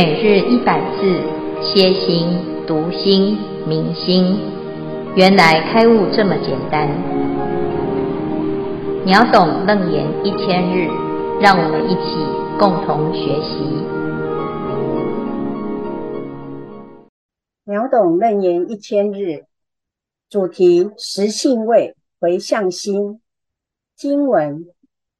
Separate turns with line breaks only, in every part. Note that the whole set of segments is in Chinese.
每日一百字，歇心、读心、明心，原来开悟这么简单。秒懂楞严一千日，让我们一起共同学习。
秒懂楞严一千日，主题：实性位回向心。经文：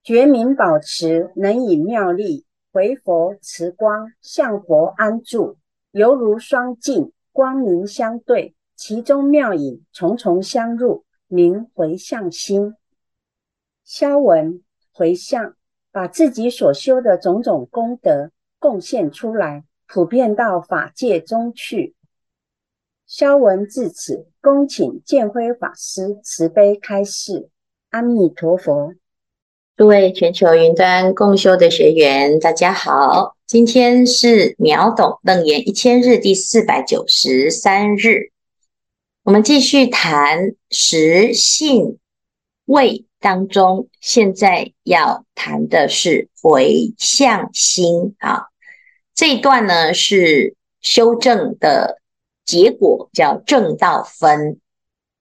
觉明保持能以妙力。回佛慈光向佛安住，犹如双镜光明相对，其中妙影重重相入，名回向心。消文回向，把自己所修的种种功德贡献出来，普遍到法界中去。消文至此，恭请建辉法师慈悲开示。阿弥陀佛。
各位全球云端共修的学员，大家好！今天是秒懂楞严一千日第四百九十三日，我们继续谈实性位当中，现在要谈的是回向心啊。这一段呢是修正的结果，叫正道分。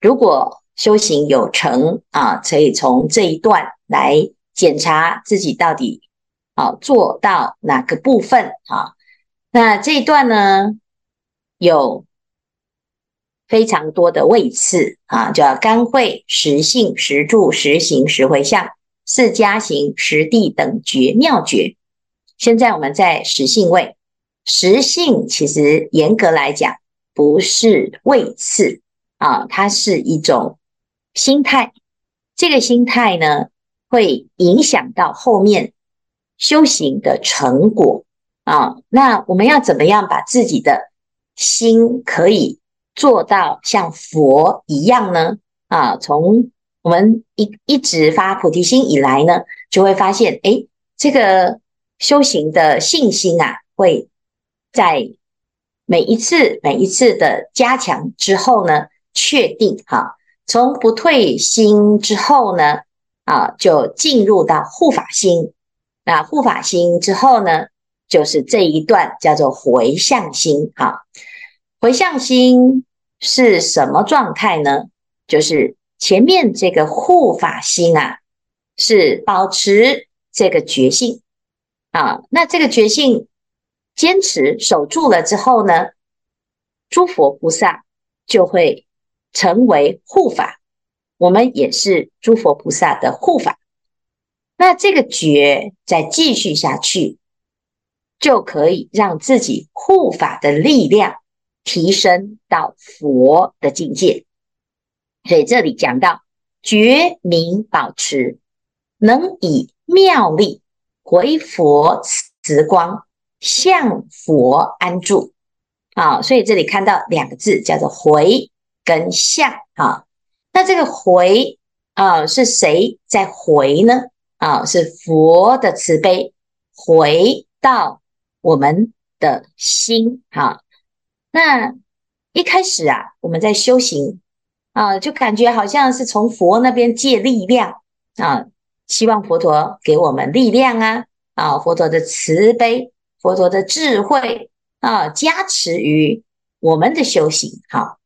如果修行有成啊，可以从这一段来。检查自己到底好做到哪个部分啊？那这一段呢，有非常多的位次啊，叫干慧、实性、实住、实行、实回向、四加行、实地等觉妙觉。现在我们在实性位，实性其实严格来讲不是位次啊，它是一种心态。这个心态呢，会影响到后面修行的成果啊！那我们要怎么样把自己的心可以做到像佛一样呢？啊，从我们一一直发菩提心以来呢，就会发现，哎，这个修行的信心啊，会在每一次每一次的加强之后呢，确定哈，从不退心之后呢。啊，就进入到护法心。那护法心之后呢，就是这一段叫做回向心。啊，回向心是什么状态呢？就是前面这个护法心啊，是保持这个觉性啊。那这个觉性坚持守住了之后呢，诸佛菩萨就会成为护法。我们也是诸佛菩萨的护法，那这个觉再继续下去，就可以让自己护法的力量提升到佛的境界。所以这里讲到觉明保持，能以妙力回佛慈光向佛安住。啊，所以这里看到两个字叫做回跟向啊。那这个回啊，是谁在回呢？啊，是佛的慈悲回到我们的心啊。那一开始啊，我们在修行啊，就感觉好像是从佛那边借力量啊，希望佛陀给我们力量啊，啊，佛陀的慈悲、佛陀的智慧啊，加持于我们的修行。好，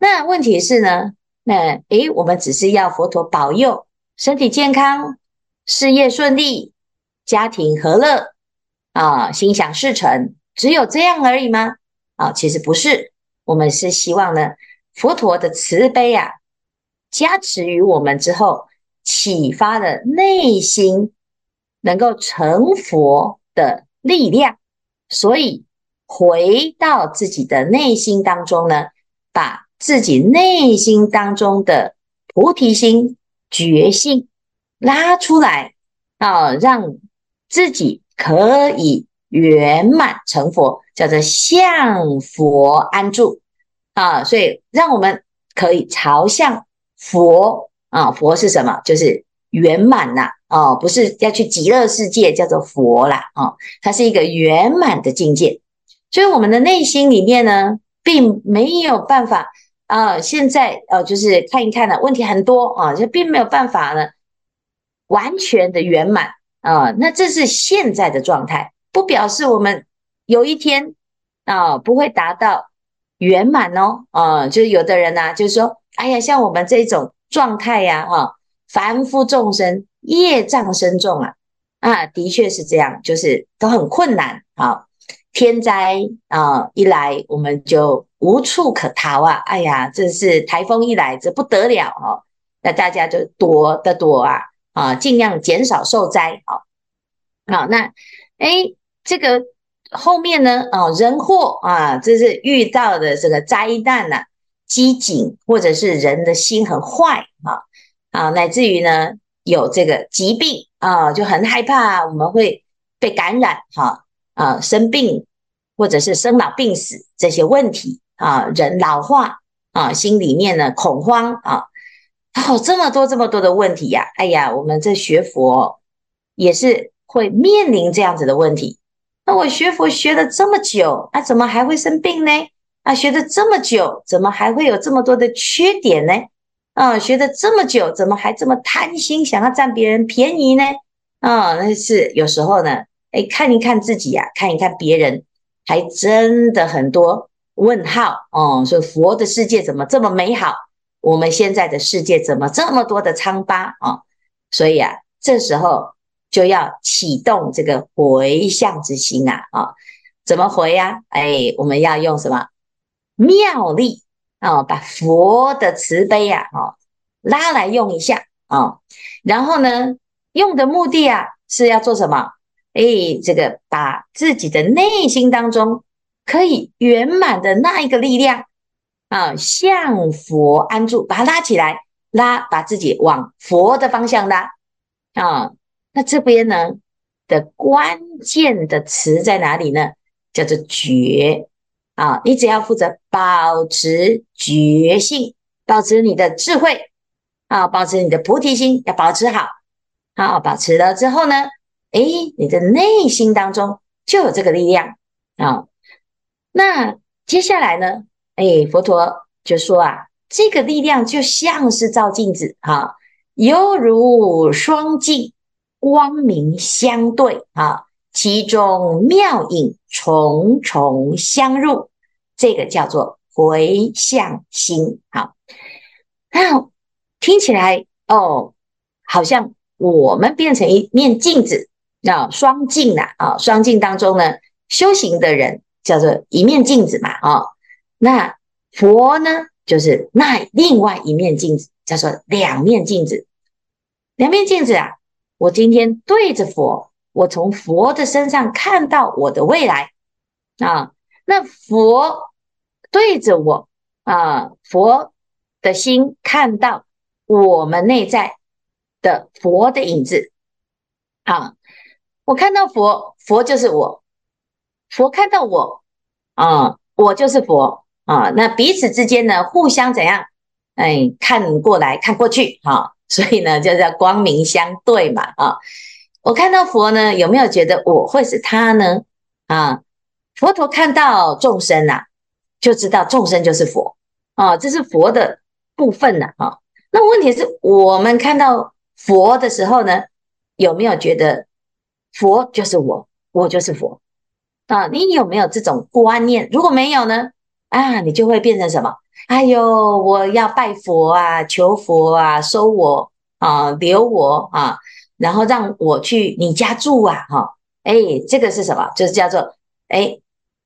那问题是呢？那诶，我们只是要佛陀保佑身体健康、事业顺利、家庭和乐啊，心想事成，只有这样而已吗？啊，其实不是，我们是希望呢，佛陀的慈悲啊，加持于我们之后，启发了内心能够成佛的力量，所以回到自己的内心当中呢，把。自己内心当中的菩提心、觉性拉出来啊，让自己可以圆满成佛，叫做向佛安住啊。所以，让我们可以朝向佛啊。佛是什么？就是圆满呐啊，不是要去极乐世界叫做佛啦啊，它是一个圆满的境界。所以，我们的内心里面呢，并没有办法。啊，现在呃，就是看一看呢，问题很多啊，就并没有办法呢，完全的圆满啊。那这是现在的状态，不表示我们有一天啊，不会达到圆满哦。啊，就是有的人呐、啊，就是说，哎呀，像我们这种状态呀，哈，凡夫众生业障深重啊，啊，的确是这样，就是都很困难啊。天灾啊一来，我们就无处可逃啊！哎呀，这是台风一来，这不得了哦。那大家就躲的躲啊，啊，尽量减少受灾啊。好，那哎，这个后面呢，啊，人祸啊，这是遇到的这个灾难呐，机警或者是人的心很坏啊，啊，乃至于呢有这个疾病啊，就很害怕我们会被感染哈。啊，啊生病或者是生老病死这些问题啊，人老化啊，心里面呢恐慌啊，哦，这么多这么多的问题呀，啊，哎呀，我们这学佛也是会面临这样子的问题。那我学佛学了这么久，啊，怎么还会生病呢？啊，学了这么久，怎么还会有这么多的缺点呢？啊，学了这么久，怎么还这么贪心，想要占别人便宜呢？啊，那是有时候呢。哎，看一看自己呀、啊，看一看别人，还真的很多问号哦。说佛的世界怎么这么美好？我们现在的世界怎么这么多的疮疤啊、所以啊，这时候就要启动这个回向之心啊啊、怎么回呀、啊？哎，我们要用什么妙力啊、把佛的慈悲呀啊哦拉来用一下啊、然后呢，用的目的啊是要做什么？哎，这个把自己的内心当中可以圆满的那一个力量啊，向佛安住，把它拉起来，拉，把自己往佛的方向拉啊。那这边呢的关键的词在哪里呢？叫做觉啊。你只要负责保持觉性，保持你的智慧啊，保持你的菩提心，要保持好，好，保持了之后呢？哎，你的内心当中就有这个力量啊。那接下来呢？哎，佛陀就说啊，这个力量就像是照镜子哈，犹如双镜，光明相对啊，其中妙影重重相入，这个叫做回向心。好，那听起来哦，好像我们变成一面镜子。那双镜呐，啊，双镜当中呢，修行的人叫做一面镜子嘛，啊，那佛呢，就是那另外一面镜子，叫做两面镜子。两面镜子啊，我今天对着佛，我从佛的身上看到我的未来啊，那佛对着我啊，佛的心看到我们内在的佛的影子啊。我看到佛，佛就是我；佛看到我，啊、我就是佛啊。那彼此之间呢，互相怎样？哎，看过来看过去，哈、啊，所以呢，就叫光明相对嘛，啊。我看到佛呢，有没有觉得我会是他呢？啊，佛陀看到众生啊，就知道众生就是佛啊，这是佛的部分呢，啊。那问题是我们看到佛的时候呢，有没有觉得？佛就是我，我就是佛啊！你有没有这种观念？如果没有呢？啊，你就会变成什么？哎呦，我要拜佛啊，求佛啊，收我啊，留我啊，然后让我去你家住啊，哈！哎，这个是什么？就是叫做哎，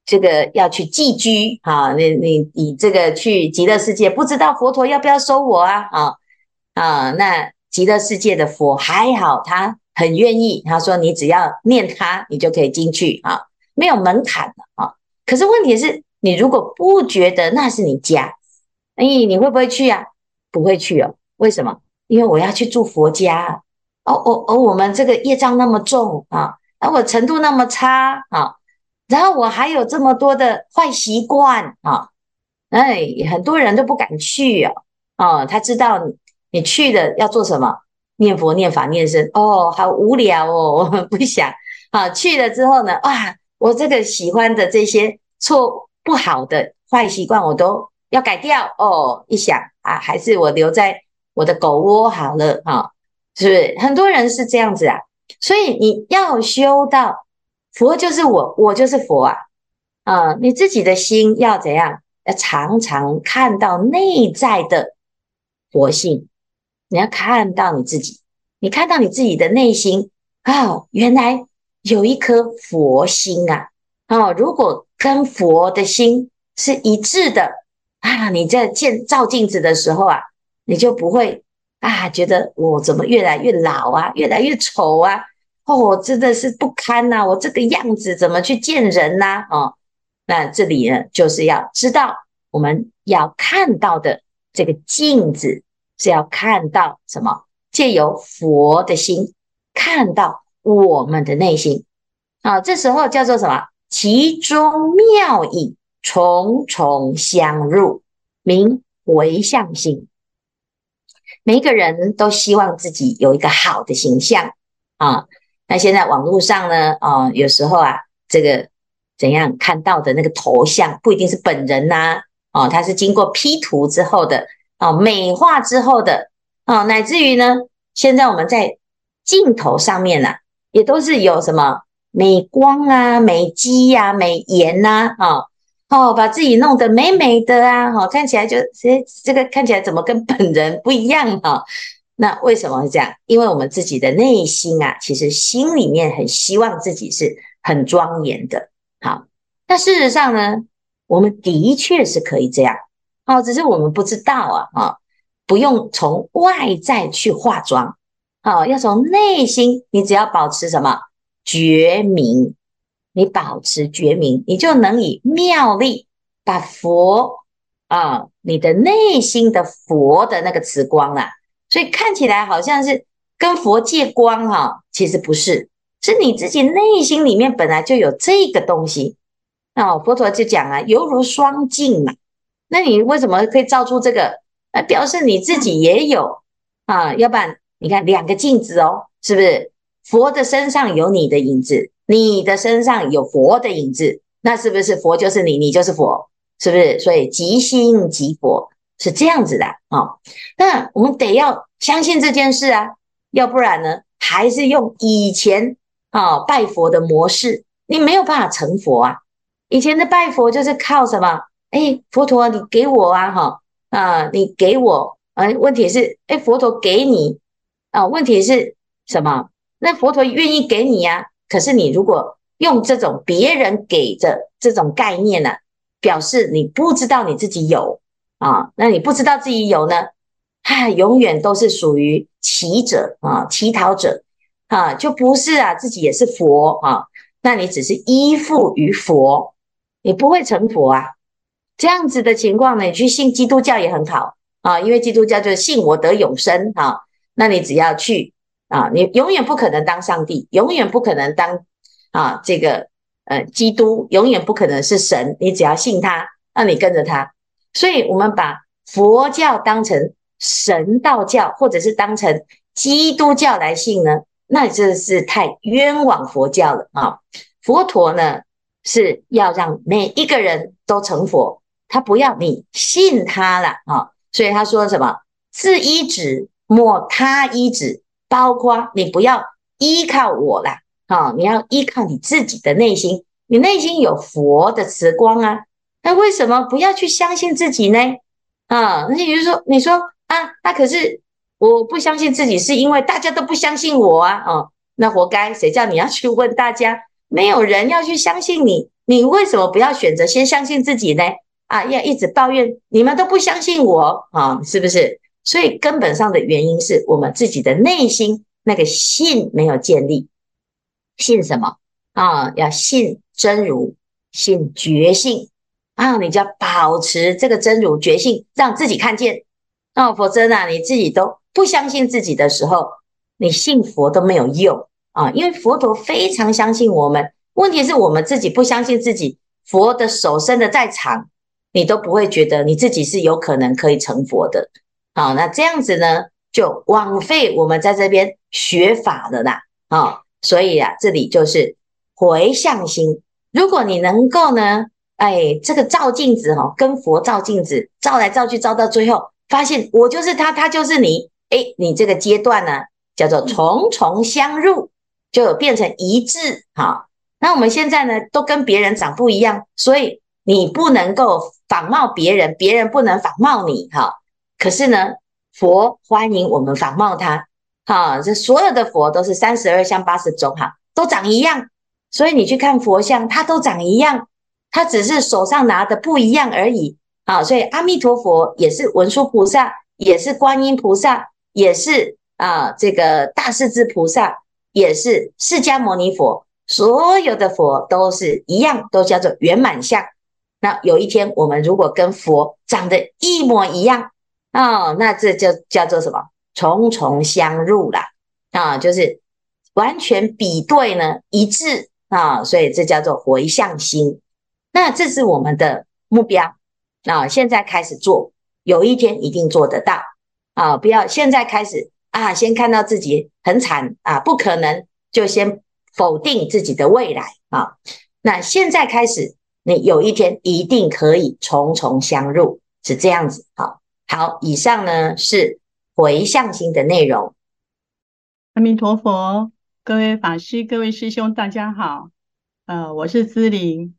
这个要去寄居啊！你你你这个去极乐世界，不知道佛陀要不要收我啊？啊啊！那极乐世界的佛还好，他。很愿意，他说：“你只要念他，你就可以进去啊，没有门槛的啊。可是问题是，你如果不觉得那是你家，哎，你会不会去啊？不会去哦。为什么？因为我要去住佛家。哦哦哦，我们这个业障那么重啊，而我程度那么差啊，然后我还有这么多的坏习惯啊，哎，很多人都不敢去哦。哦，他知道你去了要做什么。”念佛、念法、念身，哦，好无聊哦，我不想。好，去了之后呢，哇，我这个喜欢的这些错不好的坏习惯，我都要改掉哦。一想啊，还是我留在我的狗窝好了啊，是不是？很多人是这样子啊，所以你要修到佛就是我，我就是佛啊，啊，你自己的心要怎样？要常常看到内在的佛性，你要看到你自己，你看到你自己的内心，哦，原来有一颗佛心啊！哦，如果跟佛的心是一致的啊，你在见照镜子的时候啊，你就不会啊，觉得我怎么越来越老啊，越来越丑啊，哦，真的是不堪呐，我这个样子怎么去见人呐？哦。那这里呢，就是要知道我们要看到的这个镜子是要看到什么？借由佛的心看到我们的内心。啊，这时候叫做什么？其中妙意重重相入，名为相心。每一个人都希望自己有一个好的形象啊。那现在网络上呢，啊，有时候啊，这个。怎样看到的那个头像不一定是本人呐、啊，哦，他是经过 P 图之后的，哦，美化之后的，哦，乃至于呢，现在我们在镜头上面呢、啊，也都是有什么美光啊、美肌呀、美颜呐、啊，哦，哦，把自己弄得美美的啊，哦，看起来就，这，这个看起来怎么跟本人不一样啊？那为什么会这样？因为我们自己的内心啊，其实心里面很希望自己是很庄严的。好，那事实上呢，我们的确是可以这样，哦，只是我们不知道啊，啊，不用从外在去化妆，好，要从内心，你只要保持什么觉明，你保持觉明，你就能以妙力把佛啊，你的内心的佛的那个慈光啊，所以看起来好像是跟佛借光哈，其实不是。是你自己内心里面本来就有这个东西，哦，佛陀就讲啊，犹如双镜嘛。那你为什么可以照出这个？那表示你自己也有啊，要不然你看两个镜子哦，是不是？佛的身上有你的影子，你的身上有佛的影子，那是不是佛就是你，你就是佛，是不是？所以即心即佛是这样子的啊。那我们得要相信这件事啊，要不然呢，还是用以前。啊、哦，拜佛的模式，你没有办法成佛啊！以前的拜佛就是靠什么？哎，佛陀，你给我啊，哈啊，你给我啊。问题是，哎，佛陀给你啊，问题是什么？那佛陀愿意给你呀、可是你如果用这种别人给的这种概念呢、表示你不知道你自己有啊，那你不知道自己有呢，唉，永远都是属于乞者啊，乞讨者。啊，就不是啊，自己也是佛啊，那你只是依附于佛，你不会成佛啊。这样子的情况呢，你去信基督教也很好啊，因为基督教就是信我得永生啊。那你只要去啊，你永远不可能当上帝，永远不可能当啊这个呃基督，永远不可能是神。你只要信他，那你跟着他。所以我们把佛教当成神道教，或者是当成基督教来信呢？那这是太冤枉佛教了啊！佛陀呢是要让每一个人都成佛，他不要你信他了啊！所以他说什么？自依止，莫他依止，包括你不要依靠我了啊！你要依靠你自己的内心，你内心有佛的慈光啊！那为什么不要去相信自己呢？啊，那比如说你说啊，那可是。我不相信自己，是因为大家都不相信我啊！哦，那活该，谁叫你要去问大家？没有人要去相信你，你为什么不要选择先相信自己呢？啊，要一直抱怨你们都不相信我啊，是不是？所以根本上的原因是我们自己的内心那个信没有建立。信什么啊？要信真如，信觉性啊！你就要保持这个真如觉性，让自己看见哦，否则呢，你自己都。不相信自己的时候，你信佛都没有用啊！因为佛陀非常相信我们。问题是我们自己不相信自己，佛的手伸得再长，你都不会觉得你自己是有可能可以成佛的。好，那这样子呢，就枉费我们在这边学法了啦。啊，所以啊，这里就是回向心。如果你能够呢，哎，这个照镜子哈，跟佛照镜子，照来照去，照到最后，发现我就是他，他就是你。哎，你这个阶段呢，叫做重重相入，就有变成一致哈。那我们现在呢，都跟别人长不一样，所以你不能够仿冒别人，别人不能仿冒你哈。可是呢，佛欢迎我们仿冒他，哈，这所有的佛都是三十二相八十种哈，都长一样，所以你去看佛像，它都长一样，它只是手上拿的不一样而已。啊，所以阿弥陀佛也是文殊菩萨，也是观音菩萨，也是啊这个大势至菩萨，也是释迦牟尼佛，所有的佛都是一样，都叫做圆满相。那有一天我们如果跟佛长得一模一样啊，那这就叫做什么？重重相入啦，啊，就是完全比对呢一致啊，所以这叫做回向心。那这是我们的目标。啊，现在开始做，有一天一定做得到啊！不要现在开始啊，先看到自己很惨啊，不可能，就先否定自己的未来啊。那现在开始，你有一天一定可以重重相入，是这样子。好，好，以上呢是回向心的内容。
阿弥陀佛，各位法师、各位师兄，大家好。呃，我是姿玲。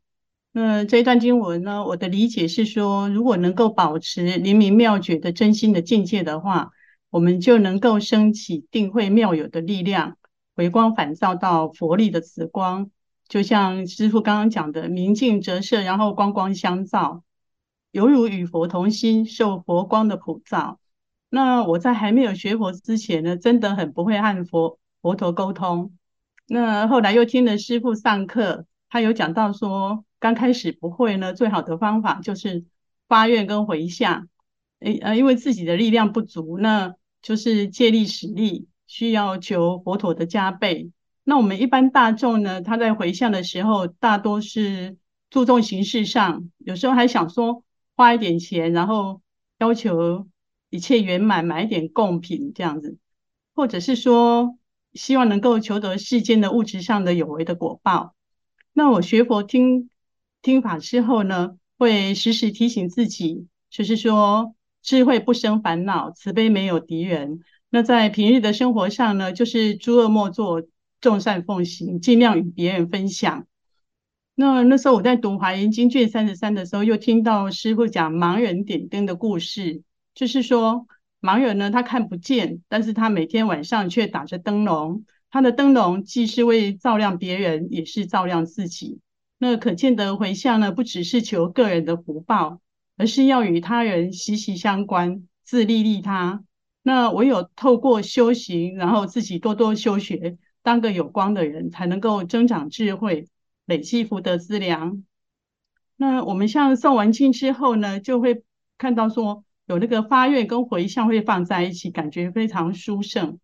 那这一段经文呢，我的理解是说，如果能够保持灵明妙觉的真心的境界的话，我们就能够升起定慧妙有的力量，回光返照到佛力的慈光，就像师父刚刚讲的，明镜折射，然后光光相照，犹如与佛同心，受佛光的普照。那我在还没有学佛之前呢，真的很不会和佛佛陀沟通。那后来又听了师父上课，他有讲到说。刚开始不会呢，最好的方法就是发愿跟回向。诶呃，因为自己的力量不足，那就是借力使力，需要求佛陀的加倍。那我们一般大众呢，他在回向的时候，大多是注重形式上，有时候还想说花一点钱，然后要求一切圆满，买一点贡品这样子，或者是说希望能够求得世间的物质上的有为的果报。那我学佛听。听法之后呢，会时时提醒自己，就是说智慧不生烦恼，慈悲没有敌人。那在平日的生活上呢，就是诸恶莫作，众善奉行，尽量与别人分享。那那时候我在读《华严经》卷三十三的时候，又听到师父讲盲人点灯的故事，就是说盲人呢，他看不见，但是他每天晚上却打着灯笼，他的灯笼既是为照亮别人，也是照亮自己。那可见的回向呢，不只是求个人的福报，而是要与他人息息相关，自利利他。那唯有透过修行，然后自己多多修学，当个有光的人，才能够增长智慧，累积福德资粮。那我们像诵完经之后呢，就会看到说有那个发愿跟回向会放在一起，感觉非常殊胜。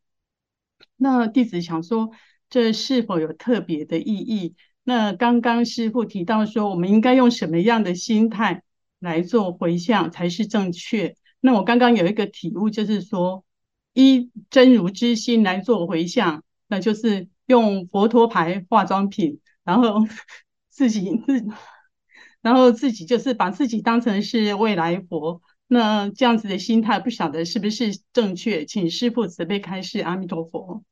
那弟子想说，这是否有特别的意义？那刚刚师父提到说，我们应该用什么样的心态来做回向才是正确？那我刚刚有一个体悟，就是说，依真如之心来做回向，那就是用佛陀牌化妆品，然后 自己自，然后自己就是把自己当成是未来佛。那这样子的心态，不晓得是不是正确？请师父慈悲开示。阿弥陀佛。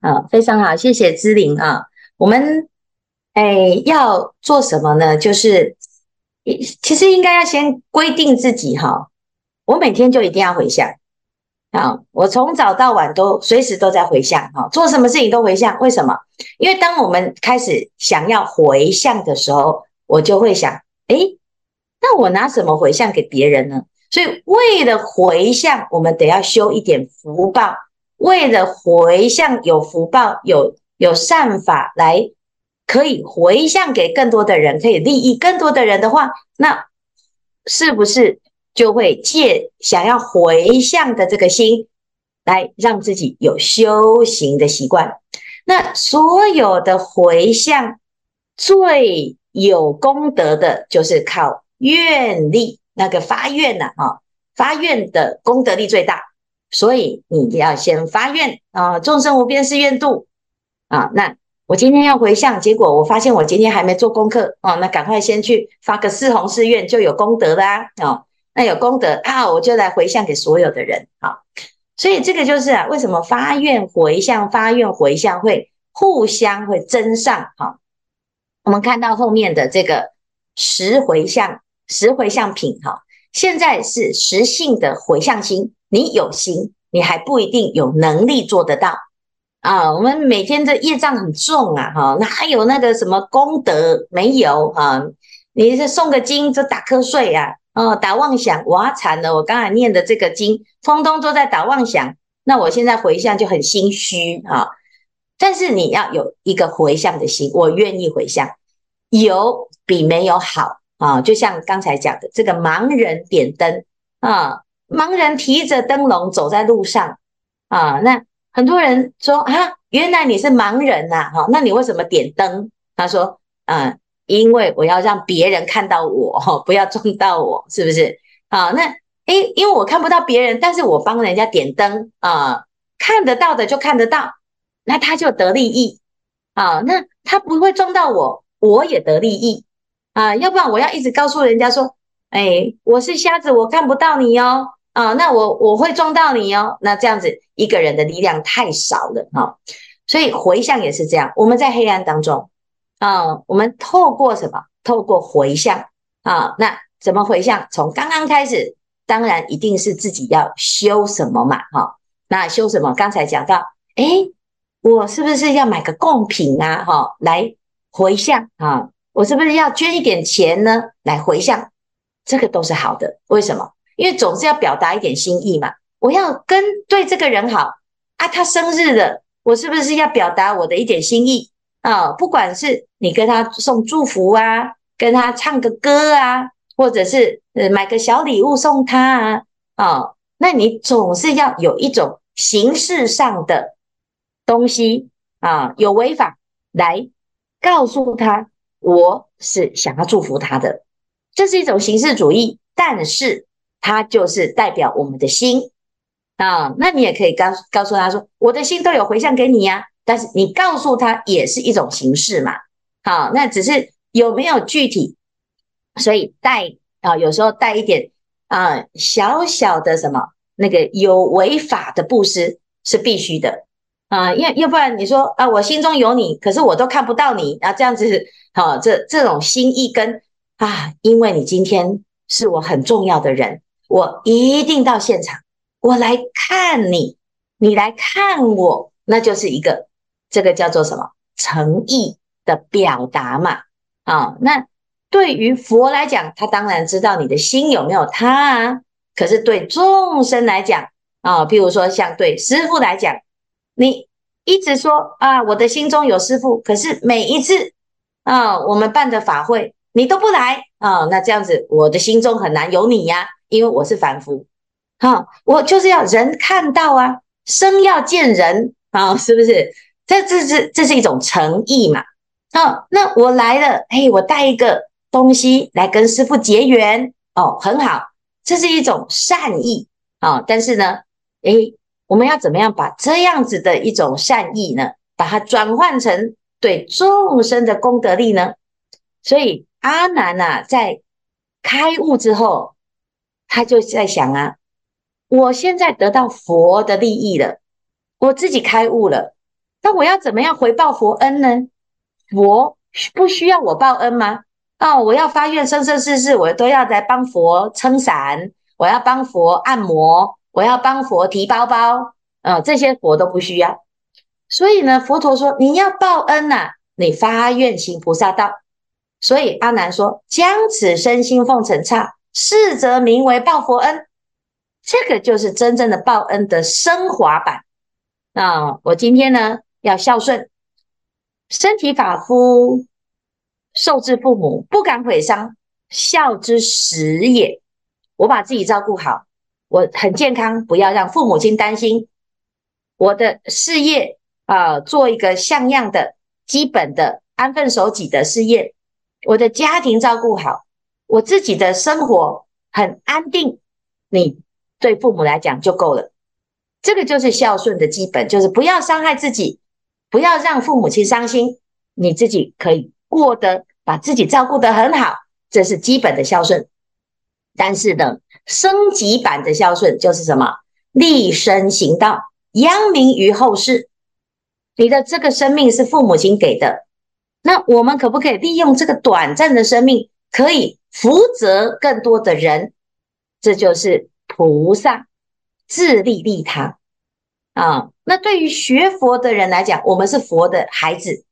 好，非常好，谢谢姿玲啊，我们。哎，要做什么呢？就是，其实应该要先规定自己哈，我每天就一定要回向啊，我从早到晚都随时都在回向哈，做什么事情都回向。为什么？因为当我们开始想要回向的时候，我就会想，哎，那我拿什么回向给别人呢？所以为了回向，我们得要修一点福报，为了回向有福报，有有善法来。可以回向给更多的人，可以利益更多的人的话，那是不是就会借想要回向的这个心，来让自己有修行的习惯？那所有的回向最有功德的，就是靠愿力，那个发愿呐，啊，发愿的功德力最大。所以你要先发愿啊，众生无边誓愿度啊，那。我今天要回向，结果我发现我今天还没做功课哦，那赶快先去发个四弘誓愿，就有功德啦哦。那有功德啊，我就来回向给所有的人啊。所以这个就是啊，为什么发愿回向、发愿回向会互相会增上哈？我们看到后面的这个十回向，十回向品哈，现在是实性的回向心，你有心，你还不一定有能力做得到啊。我们每天的业障很重啊，哈，哪有那个什么功德没有啊？你是诵个经就打瞌睡啊？哦，打妄想，哇，惨了！我刚才念的这个经，通通都在打妄想，那我现在回向就很心虚啊。但是你要有一个回向的心，我愿意回向，有比没有好啊。就像刚才讲的，这个盲人点灯啊，盲人提着灯笼走在路上啊，那很多人说啊，原来你是盲人呐，哈，那你为什么点灯？他说，嗯。因为我要让别人看到我，不要撞到我，是不是？啊，那诶，因为我看不到别人，但是我帮人家点灯啊，看得到的就看得到，那他就得利益啊，那他不会撞到我，我也得利益啊，要不然我要一直告诉人家说，诶，我是瞎子，我看不到你哦，啊，那我我会撞到你哦，那这样子一个人的力量太少了哈，所以回向也是这样，我们在黑暗当中。啊，我们透过什么？透过回向啊。那怎么回向？从刚刚开始，当然一定是自己要修什么嘛。哈，那修什么？刚才讲到，诶，我是不是要买个贡品啊？哈，来回向啊。我是不是要捐一点钱呢？来回向，这个都是好的。为什么？因为总是要表达一点心意嘛。我要跟对这个人好啊，他生日了，我是不是要表达我的一点心意？啊，不管是你跟他送祝福啊，跟他唱个歌啊，或者是呃买个小礼物送他啊，啊，那你总是要有一种形式上的东西啊，有违法来告诉他，我是想要祝福他的，这是一种形式主义，但是它就是代表我们的心。啊，那你也可以告告诉他说，我的心都有回向给你呀、但是你告诉他也是一种形式嘛，好，那只是有没有具体，所以带啊，有时候带一点啊小小的什么那个有违法的布施是必须的啊，要要不然你说啊，我心中有你，可是我都看不到你啊，这样子好，这这种心意跟啊，因为你今天是我很重要的人，我一定到现场，我来看你，你来看我，那就是一个。这个叫做什么？诚意的表达嘛。啊，那对于佛来讲，他当然知道你的心有没有他啊。可是对众生来讲，啊，譬如说像对师父来讲，你一直说啊，我的心中有师父，可是每一次啊，我们办的法会，你都不来啊，那这样子，我的心中很难有你呀，因为我是凡夫，哈，我就是要人看到啊，生要见人啊，是不是？这这是这是一种诚意嘛？哦，那我来了，嘿，我带一个东西来跟师傅结缘哦，很好，这是一种善意啊。但是呢，诶，我们要怎么样把这样子的一种善意呢，把它转换成对众生的功德力呢？所以阿难呐，在开悟之后，他就在想啊，我现在得到佛的利益了，我自己开悟了。那我要怎么样回报佛恩呢？佛不需要我报恩吗？哦，我要发愿生生世世，我都要来帮佛撑伞，我要帮佛按摩，我要帮佛提包包，嗯、这些佛都不需要。所以呢，佛陀说你要报恩呐、啊，你发愿行菩萨道。所以阿难说，将此身心奉承刹，是则名为报佛恩。这个就是真正的报恩的升华版。那、我今天呢？要孝顺，身体发肤，受之父母，不敢毁伤，孝之始也。我把自己照顾好，我很健康，不要让父母亲担心。我的事业啊、做一个像样的、基本的、安分守己的事业。我的家庭照顾好，我自己的生活很安定。你对父母来讲就够了。这个就是孝顺的基本，就是不要伤害自己。不要让父母亲伤心，你自己可以过得把自己照顾得很好，这是基本的孝顺。但是呢，升级版的孝顺就是什么？立身行道，扬名于后世。你的这个生命是父母亲给的，那我们可不可以利用这个短暂的生命，可以福泽更多的人？这就是菩萨自利利他啊。那对于学佛的人来讲，我们是佛的孩子，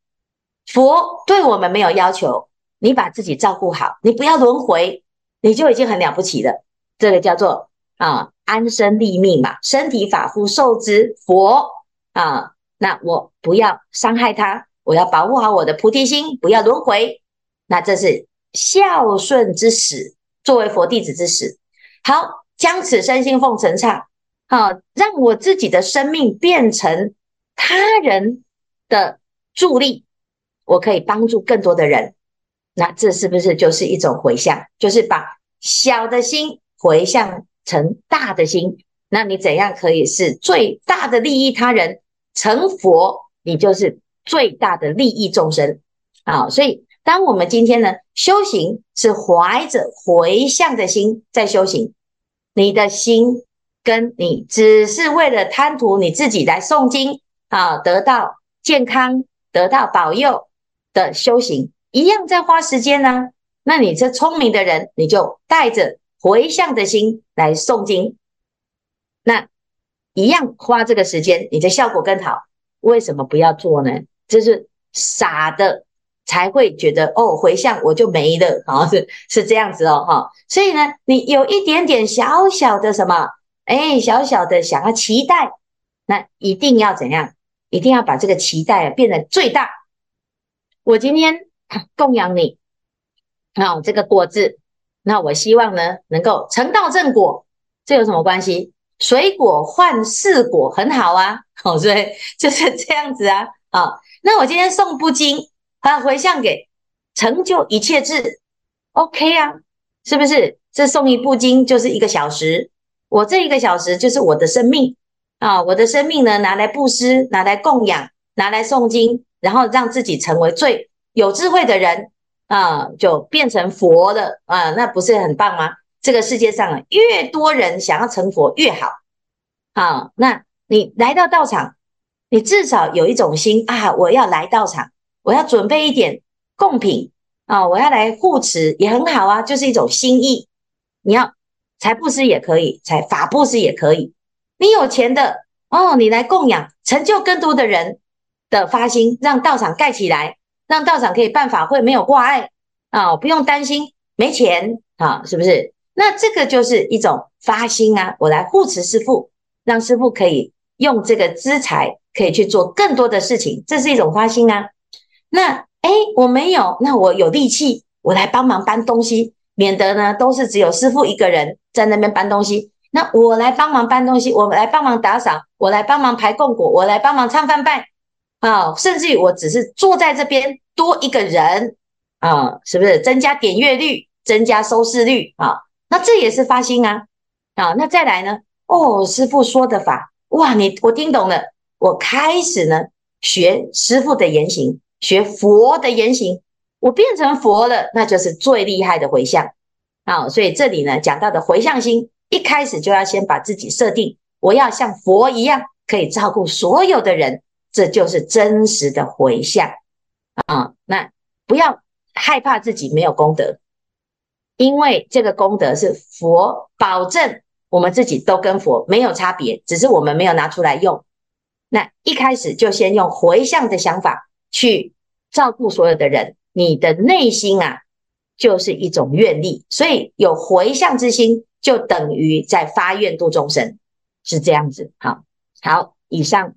佛对我们没有要求，你把自己照顾好，你不要轮回，你就已经很了不起了。这个叫做啊安身立命嘛，身体法护受之佛啊。那我不要伤害他。我要保护好我的菩提心，不要轮回。那这是孝顺之始，作为佛弟子之始。好，将此身心奉承刹，好，让我自己的生命变成他人的助力，我可以帮助更多的人。那这是不是就是一种回向？就是把小的心回向成大的心。那你怎样可以是最大的利益他人？成佛，你就是。最大的利益众生，啊，所以当我们今天呢修行是怀着回向的心在修行，你的心跟你只是为了贪图你自己来诵经啊，得到健康、得到保佑的修行一样，在花时间呢。那你这聪明的人，你就带着回向的心来诵经，那一样花这个时间，你的效果更好。为什么不要做呢？就是傻的才会觉得哦，回向我就没了，好，是是这样子哦，哈。所以呢，你有一点点小小的什么，哎，小小的想要期待，那一定要怎样？一定要把这个期待变得最大。我今天 供养你，啊，这个果子，那我希望呢能够成道正果，这有什么关系？水果换四果很好啊，好，所以就是这样子啊，啊。那我今天诵部经，啊，回向给成就一切智，OK 啊，是不是？这诵一部经就是一个小时，我这一个小时就是我的生命啊，我的生命呢，拿来布施，拿来供养，拿来诵经，然后让自己成为最有智慧的人啊，就变成佛了啊，那不是很棒吗？这个世界上，越多人想要成佛越好，啊，那你来到道场。你至少有一种心啊，我要来道场，我要准备一点贡品啊，我要来护持也很好啊，就是一种心意。你要财布施也可以，财法布施也可以。你有钱的哦，你来供养，成就更多的人的发心，让道场盖起来，让道场可以办法会没有挂碍啊，不用担心没钱啊，是不是？那这个就是一种发心啊，我来护持师父，让师父可以用这个资财。可以去做更多的事情，这是一种发心啊。那哎，我没有，那我有力气，我来帮忙搬东西，免得呢都是只有师傅一个人在那边搬东西。那我来帮忙搬东西，我来帮忙打扫，我来帮忙排供果，我来帮忙唱饭拜啊，甚至于我只是坐在这边多一个人啊，是不是增加点阅率，增加收视率啊？那这也是发心啊啊。那再来呢？哦，师傅说的法，哇，你我听懂了。我开始呢，学师傅的言行，学佛的言行，我变成佛了，那就是最厉害的回向啊！所以这里呢讲到的回向心，一开始就要先把自己设定，我要像佛一样，可以照顾所有的人，这就是真实的回向啊！那不要害怕自己没有功德，因为这个功德是佛保证，我们自己都跟佛没有差别，只是我们没有拿出来用。那一开始就先用回向的想法去照顾所有的人，你的内心啊就是一种愿力，所以有回向之心就等于在发愿度众生，是这样子。好，好，以上